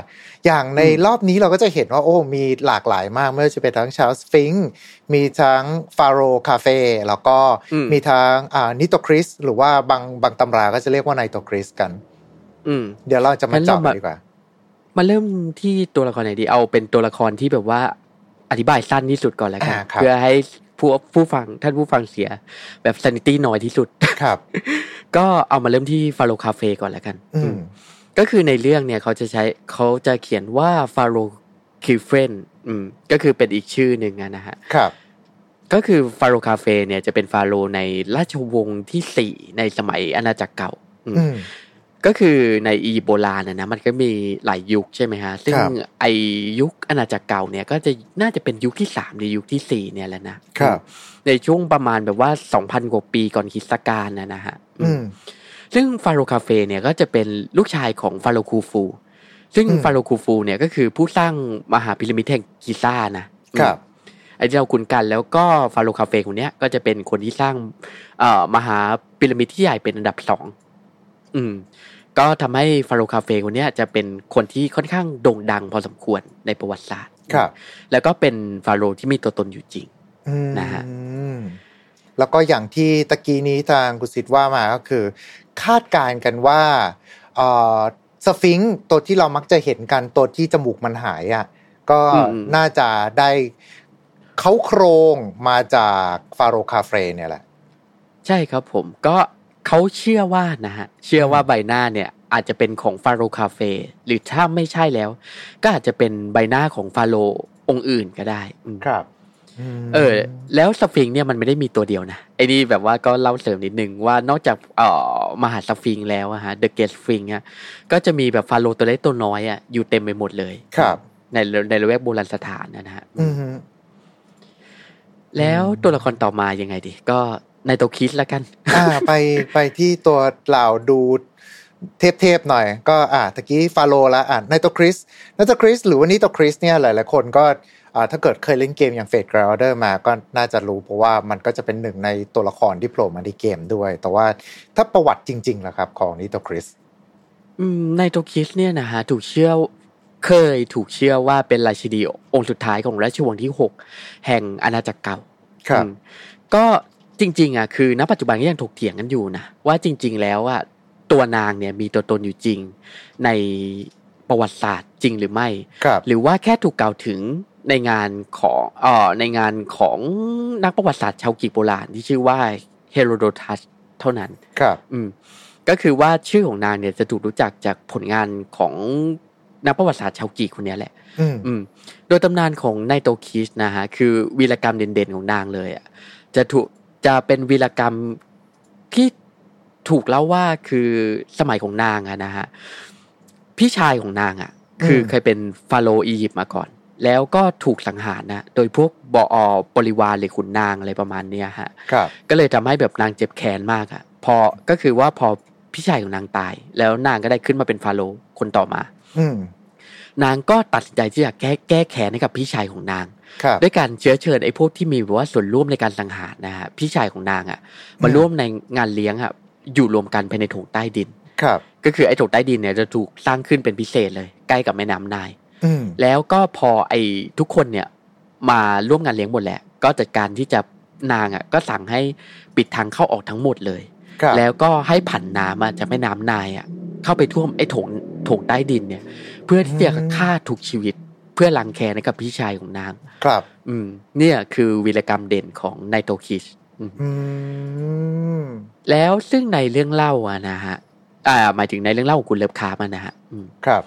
อย่างในรอบนี้เราก็จะเห็นว่า โอ้ มีหลากหลายมาก ไม่ว่าจะเป็นทั้งชา l สฟิงค์มีทั้งฟาโรคาเฟ่แล้วก็อืมมีทั้งอ่านิโตคริส หรือว่าบางบางตำราก็จะเรียกว่าไนโตคริสกัน อืม เดี๋ยวเราจะมางั้นเราเจาะมาดีกว่า มาเริ่มที่ตัวละครไหนดี เอาเป็นตัวละครที่แบบว่าอธิบายสั้นที่สุดก่อนแล้วกันอ่าครับเพื่อให้ ผู้ผู้ฟังท่านผู้ฟังเสียแบบ sanity น้อยที่สุดครับ ก็เอามาเริ่มที่ฟาโ o คาเฟ่ก่อนแล้วกัน อือืมมก็คือในเรื่องเนี่ยเขาจะใช้เขาจะเขียนว่าฟาโ o คิเฟนอืมก็คือเป็นอีกชื่อหนึ่งอะนะฮะครับ ก็คือฟาโ o คาเฟ่เนี่ยจะเป็นฟาโรห์ในราชวงศ์ที่สี่ในสมัยอาณาจักรเก่า อืมอืม ก็คือในอียิปต์โบราณนะนะมันก็มีหลายยุคใช่ไหมฮะ ซึ่งครับไอ้ยุคอาณาจักรเก่าเนี่ยก็จะน่าจะเป็นยุคที่สามหรือยุคที่สี่เนี่ยแหละนะครับในช่วงประมาณแบบว่าสองพันกว่าปีก่อนคริสตกาลนะนะฮะอืมซึ่งฟาโรห์คาเฟ่เนี่ยก็จะเป็นลูกชายของฟาโรห์คูฟู ซึ่งอืมฟาโรห์คูฟูเนี่ยก็คือผู้สร้างมหาพีระมิดแห่งกิซ่านะครับไอ้ที่เราคุ้นกันแล้วก็ฟาโรห์คาเฟ่คนเนี้ยก็จะเป็นคนที่สร้างเอ่อมหาพีระมิดที่ใหญ่เป็นอันดับสองอืม ก็ทำให้ฟาโรห์คาเฟ่คนเนี้ยจะเป็นคนที่ค่อนข้างโด่งดังพอสมควรในประวัติศาสตร์ครับ แล้วก็เป็นฟาโรห์ที่มีตัวตนอยู่จริงอืมนะฮะแล้วก็อย่างที่ตะกี้นี้ทางกุศิตว่ามาก็คือ คาดการณ์กันว่าเอ่อสฟิงค์ตัวที่เรามักจะเห็นกันตัวที่จมูกมันหายอะก็น่าจะได้เค้าโครงมาจากฟาโรห์คาเฟรเนี่ยแหละ ใช่ครับผมก็ เขาเชื่อว่านะฮะเชื่อว่าใบหน้าเนี่ยอาจจะเป็นของฟาโรห์คาเฟรหรือถ้าไม่ใช่แล้ว ก็อาจจะเป็นใบหน้าของฟาโรห์องค์อื่นก็ได้อืมครับเออ แล้วสฟิงค์เนี่ยมันไม่ได้มีตัวเดียวนะไอ้นี่แบบว่าก็เล่าเสริมนิดนึงว่านอกจากเอ่อมหาสฟิงค์แล้วอะฮะ The Great Sphinx อะก็จะมีแบบฟาโรห์ตัวเล็กตัวน้อยอะอยู่เต็มไปหมดเลย ครับ ในในละแวกโบราณสถานนะฮะอืมแล้วตัวละครต่อมายังไงดี ก็ ไนโตคริสแล้วกัน อ่า ไปไปที่ตัวเหล่าดูเทพๆหน่อย ก็อ่าตะกี้ฟาโรห์ละอ่าในตัวคริสในตัวคริสหรือว่านี่ตัวคริสเนี่ยหลายๆคนก็อ่าถ้าเกิดเคยเล่นเกมอย่าง Fate/Grand Order มาก็น่าจะรู้เพราะว่ามันก็จะเป็นหนึ่งในตัวละครที่โผล่มาในเกมด้วย แต่ว่าถ้าประวัติจริงๆล่ะครับ ของนิโตคริสอืมไนโตคริสเนี่ยนะฮะถูกเชื่อเคยถูกเชื่อว่าเป็นราชินีองค์สุดท้ายของราชวงศ์ที่หกแห่งอาณาจักรเก่าครับอืมก็ จริง ๆอะคือณปัจจุบันก็ยังถกเถียงกันอยู่นะว่าจริง ๆ แล้วอะตัวนางเนี่ยมีตัวตนอยู่จริง ในประวัติศาสตร์จริงหรือไม่ครับหรือว่าแค่ถูกกล่าวถึงในงานของเอ่อในงานของนักประวัติศาสตร์ชาวกรีกโบราณที่ชื่อว่าเฮโรโดทัสเท่านั้น ครับ อืม ก็คือว่าชื่อของนางเนี่ยจะถูกรู้จักจากผลงานของนักประวัติศาสตร์ชาวกรีกคนเนี้ยแหละ อืม อืม โดยตำนานของไนโตคิสนะฮะ คือวีรกรรมเด่นๆของนางเลยอะ จะถูก จะเป็นวีรกรรมที่ถูกเล่าว่าคือสมัยของนางอะนะฮะพี่ชายของนางอะคือเคยเป็นฟาโรห์อียิปต์มาก่อน แล้วก็ถูกสังหารนะโดยพวกบออบริวารหรือขุนนางอะไรประมาณเนี้ยฮะครับก็เลยทำให้แบบนางเจ็บแค้นมากอะพอก็คือว่าพอพี่ชายของนางตาย แล้วนางก็ได้ขึ้นมาเป็นฟาโรห์คนต่อมา อืม นางก็ตัดสินใจที่จะแก้แก้แค้นให้กับพี่ชายของนางครับด้วยการเชื้อเชิญไอ้พวกที่มีแบบว่าส่วนร่วมในการสังหารนะฮะพี่ชายของนางอะมาร่วมในงานเลี้ยงอะอยู่รวมกันภายในโถงใต้ดินครับ ก็คือไอ้โถงใต้ดินเนี่ยจะถูกสร้างขึ้นเป็นพิเศษเลย ใกล้กับแม่น้ำนายอืมแล้วก็พอไอ้ทุกคนเนี่ยมาร่วมงานเลี้ยงหมดแหละ ก็จัดการที่จะนางอะก็สั่งให้ปิดทางเข้าออกทั้งหมดเลยครับแล้วก็ให้ผันน้ำอะจากแม่น้ำไนล์อะเข้าไปท่วมไอ้โถงโถงใต้ดินเนี่ย เพื่อที่จะฆ่าทุกชีวิต เพื่อล้างแค้นให้กับพี่ชายของนาง ครับ อืม เนี่ยคือวีรกรรมเด่นของไนโตคริสอืมอืมแล้วซึ่งในเรื่องเล่าอะนะฮะอ่า หมายถึงในเรื่องเล่าของคุณ Lovecraft มันนะฮะอืมครับ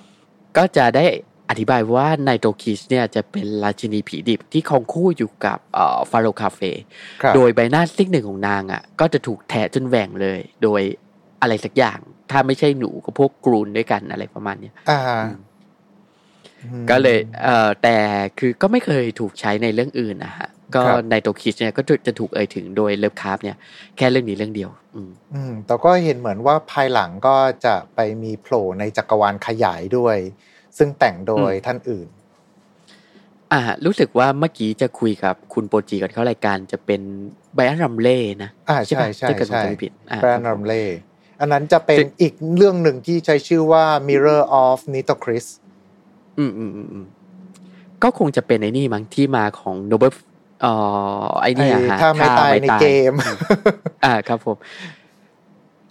ก็จะได้อธิบายว่าไนโตคริสเนี่ยจะเป็นราชินีผีดิบที่ครองคู่อยู่กับเอ่อฟาโรห์คาเฟรครับโดยใบหน้าซีกหนึ่งของนางอะ ก็จะถูกแทะจนแหว่งเลย โดยอะไรสักอย่าง ถ้าไม่ใช่หนูก็พวก ghoul ด้วยกันอะไรประมาณเนี้ยอ่าอืม ก็เลยเอ่อแต่คือก็ไม่เคยถูกใช้ในเรื่องอื่นนะฮะก็ครับไนโตคริสเนี่ยก็จะถูกเอ่ยถึงโดย Lovecraft เนี่ยแค่เรื่องนี้เรื่องเดียวอืมอืมแต่ก็เห็นเหมือนว่าภายหลังก็จะไปมีโผล่ในจักรวาลขยายด้วย ซึ่งแต่งโดยอืมท่านอื่น อ่า รู้สึกว่าเมื่อกี้จะคุยกับคุณโปรจีก่อนเข้ารายการจะเป็นไบอันรัมเล่นะอ่าใช่ปะใช่ถ้าเกิดผมใช่จำไม่ผิดอ่าแบรนด์รัมเล่อันนั้นจะเป็นซึ่งอีกเรื่องหนึ่งที่ใช้ชื่อว่า Mirror of Nitocris อืม อืมอืมอืมก็คงจะเป็นไอ้นี่มั้งที่มาของโนเบิลเอ่อไอ้เนี่ยไอ้ฮะถ้าไม่ตายในเกม อ่าครับผม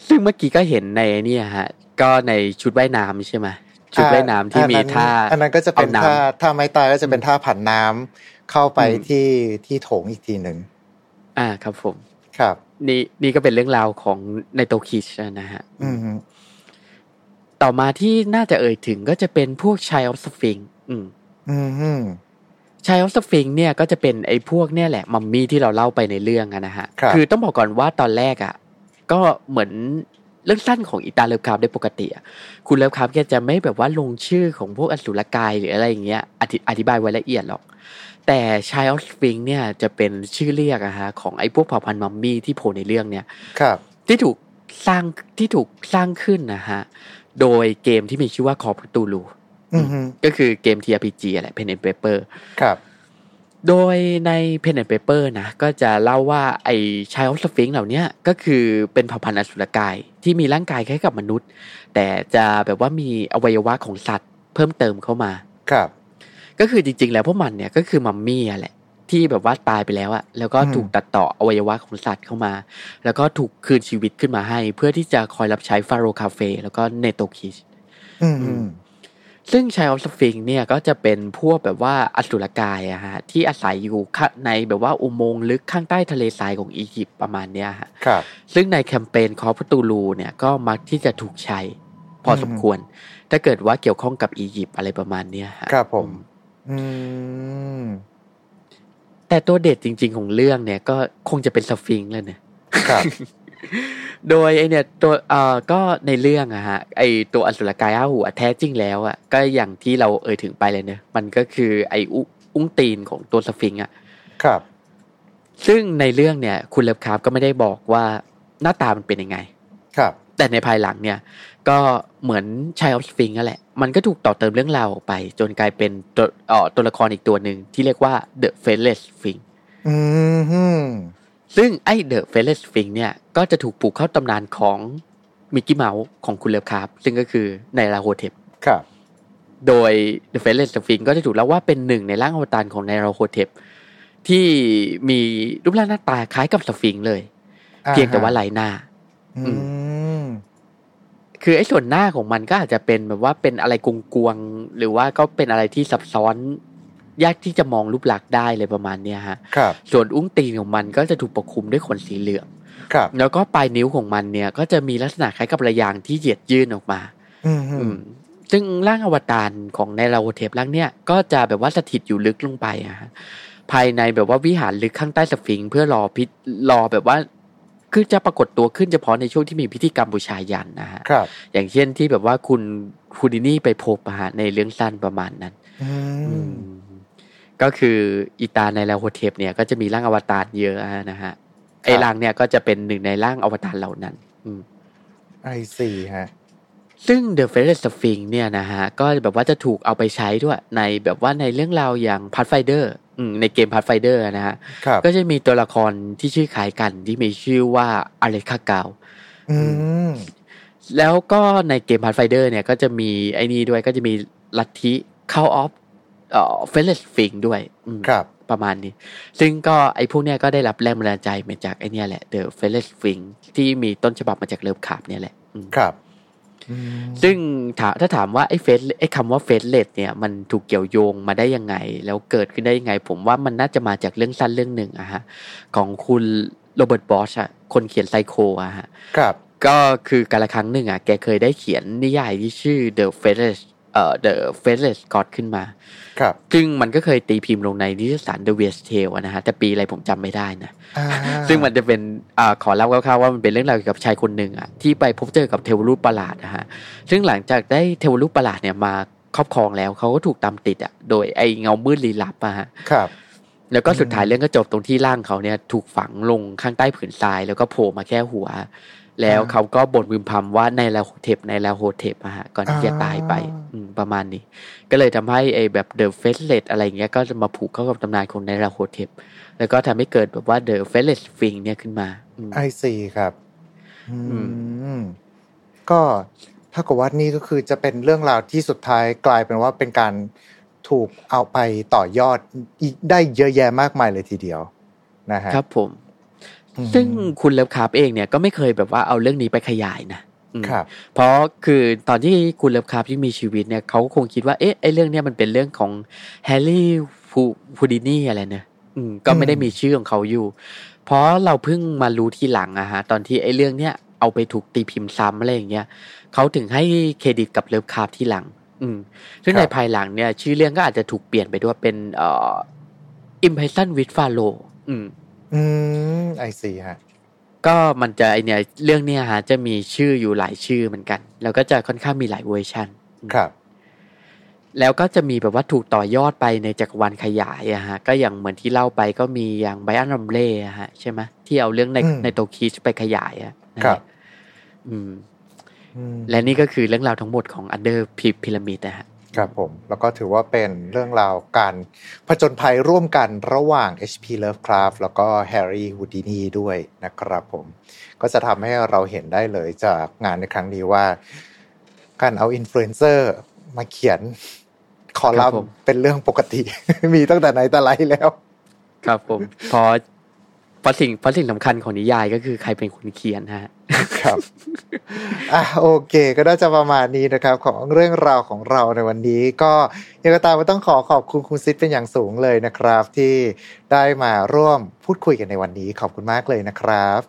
ซึ่งเมื่อกี้ก็เห็นในไอ้เนี่ยฮะ ก็ในชุดว่ายน้ำใช่ไหมชุดว่ายน้ำที่มีอันนั้นท่า อันนั้นก็จะเป็นเอาน้ำท่าท่าไม้ตายก็จะเป็นท่าผันน้ำเข้าไปอืมที่ที่โถงอีกทีหนึ่งอ่าครับผม ครับ นี่นี่ก็เป็นเรื่องราวของในโตคิชนะฮะ อืมฮึ ต่อมาที่น่าจะเอ่ยถึงก็จะเป็นพวกชายออฟสฟิงอืม อืมฮึชายออฟสฟิงเนี่ยก็จะเป็นไอ้พวกเนี่ยแหละมัมมี่ที่เราเล่าไปในเรื่องอะนะฮะครับอต้องบอกก่อนว่าตอนแรกอะก็เหมือนเรื่องสั้นของอีตา Lovecraft ได้ปกติอะคุณ Lovecraft แกจะไม่แบบว่าลงชื่อของพวกอสุรกายหรืออะไรอย่างเงี้ยอธิอธิบายไว้ละเอียดหรอก แต่ Child of Sphinx เนี่ยจะเป็นชื่อเรียกอะฮะของไอ้พวกเผ่าพันธุ์มัมมี่ที่โผล่ในเรื่องเนี่ย ครับ ที่ถูก สร้างที่ถูกสร้างขึ้นนะฮะ โดยเกมที่มีชื่อว่า Call of Cthulhu อืมฮึก็คือเกม TRPG อะไร Pen and Paper ครับ โดยใน Pen and Paper นะ ก็จะเล่าว่าไอ้ชายออฟสฟิงเหล่าเนี้ยก็คือเป็นเผ่าพันธุ์อสุรกายที่มีร่างกายคล้ายกับมนุษย์ แต่จะแบบว่ามีอวัยวะของสัตว์ เพิ่มเติมเข้ามา ครับ ก็คือจริง ๆ แล้วพวกมันเนี่ยก็คือมัมมี่อะแหละ ที่แบบว่าตายไปแล้วอะแล้วก็อืมถูกตัดต่ออวัยวะของสัตว์เข้ามา แล้วก็ถูกคืนชีวิตขึ้นมาให้ เพื่อที่จะคอยรับใช้ฟาโรคาเฟ่แล้วก็เนโตคิชอืมฮึซึ่งชายออฟสฟิงเนี่ยก็จะเป็นพวกแบบว่าอสุรกายอะฮะที่อาศัยอยู่ข้างในแบบว่าอุโมงค์ลึกข้างใต้ทะเลทรายของอียิปต์ประมาณเนี้ยฮะครับ ซึ่งในแคมเปญคอร์ปตูลูเนี่ยก็มักที่จะถูกใช้ พออมสมควร ถ้าเกิดว่าเกี่ยวข้องกับอียิปต์อะไรประมาณเนี้ยฮะครับผม อืม แต่ตัวเด็ดจริง ๆ ของเรื่องเนี่ย ก็คงจะเป็นสฟิงค์แล้วเนี่ยครับโดยไอเนี่ยตัวเอ่อก็ในเรื่องอะฮะไอตัวอสุรกายอ้าหัวแท้จริงแล้วอะก็อย่างที่เราเอ่ยถึงไปเลยเนอะมันก็คือไออุอุ้งตีนของตัวสฟิงค์อะครับ ซึ่งในเรื่องเนี่ย คุณเลิฟคราฟก็ไม่ได้บอกว่าหน้าตามันเป็นยังไง ครับ แต่ในภายหลังเนี่ยก็เหมือนชายออฟสฟิงนั่นแหละ มันก็ถูกต่อเติมเรื่องราวออกไป จนกลายเป็นตัวเอ่อตัวละครอีกตัวหนึ่งที่เรียกว่า The Faceless Sphinx อืมฮึซึ่งไอ้ The Faceless Sphinx เนี่ยก็จะถูกผูกเข้าตำนานของ Mythos ของคุณ Lovecraft ซึ่งก็คือ Nyarlathotep ครับ โดย The Faceless Sphinx ก็จะถูกเล่าว่าเป็นหนึ่งในร่างอวตารของ Nyarlathotep ที่มีรูปร่างหน้าตาคล้ายกับสฟิงค์เลยอ่าเพียงแต่ว่าไร้หน้า อืม คือไอ้ส่วนหน้าของมันก็อาจจะเป็นแบบว่าเป็นอะไรกลวงๆหรือว่าก็เป็นอะไรที่ซับซ้อน ยากที่จะมองรูปลักษณ์ได้เลยประมาณเนี้ยฮะครับส่วนอุ้งตีนของมันก็จะถูกปกคลุมด้วยขนสีเหลืองครับแล้วก็ปลายนิ้วของมันเนี่ย ก็จะมีลักษณะคล้ายกับระยางที่เหยียดยื่นออกมา อืมฮึอืมซึ่งร่างอวตารของในลาโวเทปร่างเนี่ยก็จะแบบว่าสถิตอยู่ลึกลงไปอะฮะภายในแบบว่าวิหารลึกข้างใต้สฟิงค์เพื่อรอพิรอแบบว่า คือจะปรากฏตัวขึ้นเฉพาะในช่วงที่มีพิธีกรรมบูชายันนะฮะครับ อย่างเช่นที่แบบว่าคุณคูดินี่ไปพบอะฮะในเรื่องสั้นประมาณนั้นอืมก็คืออีตาในลาโฮเทปเนี่ยก็จะมีร่างอวตารเยอะนะฮะไอ้ครับร่างเนี่ยก็จะเป็นหนึ่งในร่างอวตารเหล่านั้นอืมไอซีฮะซึ่ง The f a i r y Sphinx เนี่ยนะฮะ ก็แบบว่าจะถูกเอาไปใช้ด้วยในแบบว่าในเรื่องราวอย่าง Pathfinder อืม ในเกม Pathfinder นะฮะครับก็จะมีตัวละครที่ชื่อคล้ายกันที่มีชื่อว่าอเลคาเกาอืมแล้วก็ในเกม Pathfinder เนี่ยก็จะมีไอ้นี่ด้วยก็จะมีลัทธิ Cult of เอ่อ Faceless Sphinx ด้วยอืมครับประมาณนี้ ซึ่งก็ไอ้พวกเนี้ยก็ได้รับแรงบันดาลใจมาจากไอ้เนี่ยแหละ The f a i r y Sphinx ที่มีต้นฉบับมาจาก Lovecraft เนี่ยแหละอืมครับอืม ซึ่งถาถ้าถามว่าไอ้ Face ไอ้คำว่า Faceless เนี่ยมันถูกเกี่ยวโยงมาได้ยังไง แล้วเกิดขึ้นได้ยังไง ผมว่ามันน่าจะมาจากเรื่องสั้นเรื่องหนึ่งอะฮะของคุณโรเบิร์ตบอชอะคนเขียนไซโคอะฮะครับก็คือการละครั้งหนึ่งอะแกเคยได้เขียนนิยายที่ชื่อ The f a t e s เอ่อ The f a t e s God ขึ้นมา ครับ ซึ่งมันก็เคยตีพิมพ์ลงในนิตยสาร The West Tale อะนะฮะ แต่ปีอะไรผมจำไม่ได้นะอ่าซึ่งมันจะเป็นอ่าขอเล่าคร่าวๆว่ามันเป็นเรื่องราวเกี่ยวกับชายคนหนึ่งอะที่ไปพบเจอกับเทวรูปประหลาดนะฮะ ซึ่งหลังจากได้เทวรูปประหลาดเนี่ยมาครอบครองแล้วเขาก็ถูกตามติดอะโดยไอ้เงามืดลี้ลับอะฮะ ครับแล้วก็สุดท้ายเรื่องก็จบตรงที่ร่างเขาเนี่ย ถูกฝังลงข้างใต้ผืนทราย แล้วก็โผล่มาแค่หัว แล้วเขาก็บ่นพึมพำว่า Nyarlathotep Nyarlathotep อะฮะก่อนที่จะตายไปอืมประมาณนี้ ก็เลยทำให้ไอ้แบบ The Faceless อะไรเงี้ยก็จะมาผูกเข้ากับตำนานของ Nyarlathotep แล้วก็ทำให้เกิดแบบว่า The Faceless Sphinx เนี่ยขึ้นมาอืม I see ครับอือืมก็เท่ากับว่านี่ก็คือจะเป็นเรื่องราวที่สุดท้ายกลายเป็นว่าเป็นการถูกเอาไปต่อยอดอีกได้เยอะแยะมากมายเลยทีเดียวนะฮะครับผมอืม ซึ่งคุณ Lovecraft เองเนี่ยก็ไม่เคยแบบว่าเอาเรื่องนี้ไปขยายนะอืมครับ เพราะคือตอนที่คุณ Lovecraft ที่มีชีวิตเนี่ยเขาคงคิดว่าเอ๊ะไอเรื่องเนี้ยมันเป็นเรื่องของ Harry Hou Houdini อะไรเนะอืมก็ไม่ได้มีชื่อของเขาอยู่ เพราะเราเพิ่งมารู้ทีหลังอะฮะตอนที่ไอ้เรื่องเนี้ยเอาไปถูกตีพิมพ์ซ้ำอะไรอย่างเงี้ยเขาถึงให้เครดิตกับ Lovecraft ทีหลัง อืมซึ่งในภายหลังเนี่ย ชื่อเรื่องก็อาจจะถูกเปลี่ยนไปด้วยเป็นเอ่อ Impassion with Faro อืม อืม I see ฮะก็มันจะไอเนี่ยเรื่องเนี้ยฮะจะมีชื่ออยู่หลายชื่อเหมือนกัน แล้วก็จะค่อนข้างมีหลายเวอร์ชันครับ แล้วก็จะมีแบบว่าถูกต่อยอดไปในจักรวาลขยายอะฮะก็อย่างเหมือนที่เล่าไปก็มีอย่าง Brian Lumley ฮะใช่ไหมที่เอาเรื่องในอืมในโตคิชไปขยายอะนั่นคแหรับละอืมอืม และนี่ก็คือเรื่องราวทั้งหมดของ Under Pyramid นะฮะ ครับผม แล้วก็ถือว่าเป็นเรื่องราวการผจญภัยร่วมกันระหว่าง H.P. Lovecraft แล้วก็ Harry Houdini ด้วยนะครับผม ก็จะทำให้เราเห็นได้เลยจากงานในครั้งนี้ว่า การเอาอินฟลูเอนเซอร์มาเขียนคอลัครัมบผมน์เป็นเรื่องปกติ มีตั้งแต่ไหนแต่ไรแล้ว ครับผมเพราะ เพราะสิ่งเพราะสิ่งสำคัญของนิยายก็คือใครเป็นคนเขียนฮะ ครับอะโอเค ก็น่าจะประมาณนี้นะครับ ของเรื่องราวของเราในวันนี้ ก็ยังไงก็ตามก็ต้องขอขอบคุณคุณซิดเป็นอย่างสูงเลยนะครับ ที่ได้มาร่วมพูดคุยกันในวันนี้ ขอบคุณมากเลยนะครับ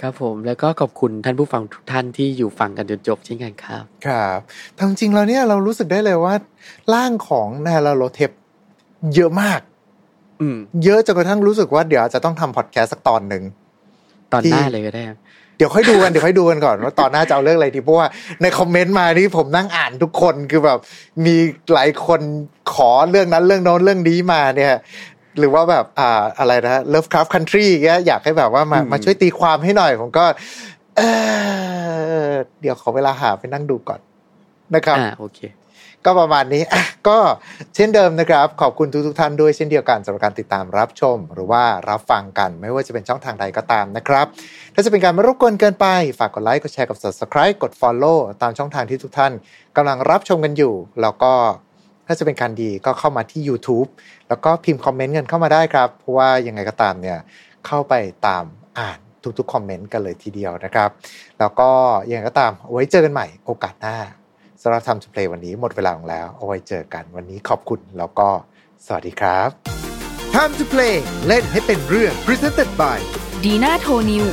ครับผมแล้วก็ขอบคุณท่านผู้ฟังทุกท่านที่อยู่ฟังกันจนจบเช่นกันครับ ครับทางจริงแล้วเนี่ยเรารู้สึกได้เลยว่าร่างของนาราโลเทปเยอะมากอืม เยอะจนกระทั่งรู้สึกว่าเดี๋ยวอาจจะต้องทำพอดแคสต์สักตอนหนึ่งตอนที่หน้าเลยก็ได้ครับเดี๋ยวค่อยดูกันเดี๋ยวค่อยดูกันก่อนว่าตอนหน้าจะเอาเรื่องอะไรดีเพราะว่าในคอมเมนต์มานี่ผมนั่งอ่านทุกคนคือแบบ มีหลายคนขอเรื่องนั้นเรื่องโน้นเรื่องนี้มาเนี่ย หรือว่าแบบอ่าอะไรนะ Lovecraft Country อย่างเงี้ยอยากให้แบบว่ามาอืมมาช่วยตีความให้หน่อย ผมก็ เออเดี๋ยวขอเวลาหาไปนั่งดูก่อนนะครับอ่าโอเค ก็ประมาณนี้ก็เช่นเดิมนะครับ ขอบคุณทุกทท่านด้วยเช่นเดียวกันสำหรับการติดตามรับชม หรือว่ารับฟังกันไม่ว่าจะเป็นช่องทางใดก็ตามนะครับ ถ้าจะเป็นการไม่รบกวนเกินไปฝากกดไลค์กดแชร์กด subscribe กด follow ตามช่องทางที่ทุกท่านกำลังรับชมกันอยู่ แล้วก็ถ้าจะเป็นการดีก็เข้ามาที่ YouTube แล้วก็พิมพ์คอมเมนต์กันเข้ามาได้ครับเพราะว่ายังไงก็ตามเนี่ยเข้าไปตามอ่านทุกๆคอมเมนต์กันเลยทีเดียวนะครับ แล้วก็ยังไงก็ตามเอาไว้เจอกันใหม่โอกาสหน้าำหรับทำ to play วันนี้หมดเวลาลงแล้ว เอาไว้เจอกันวันนี้ขอบคุณแล้วก็สวัสดีครับ Time to play เล่นให้เป็นเรื่อง presented by ดีน่าโทนิว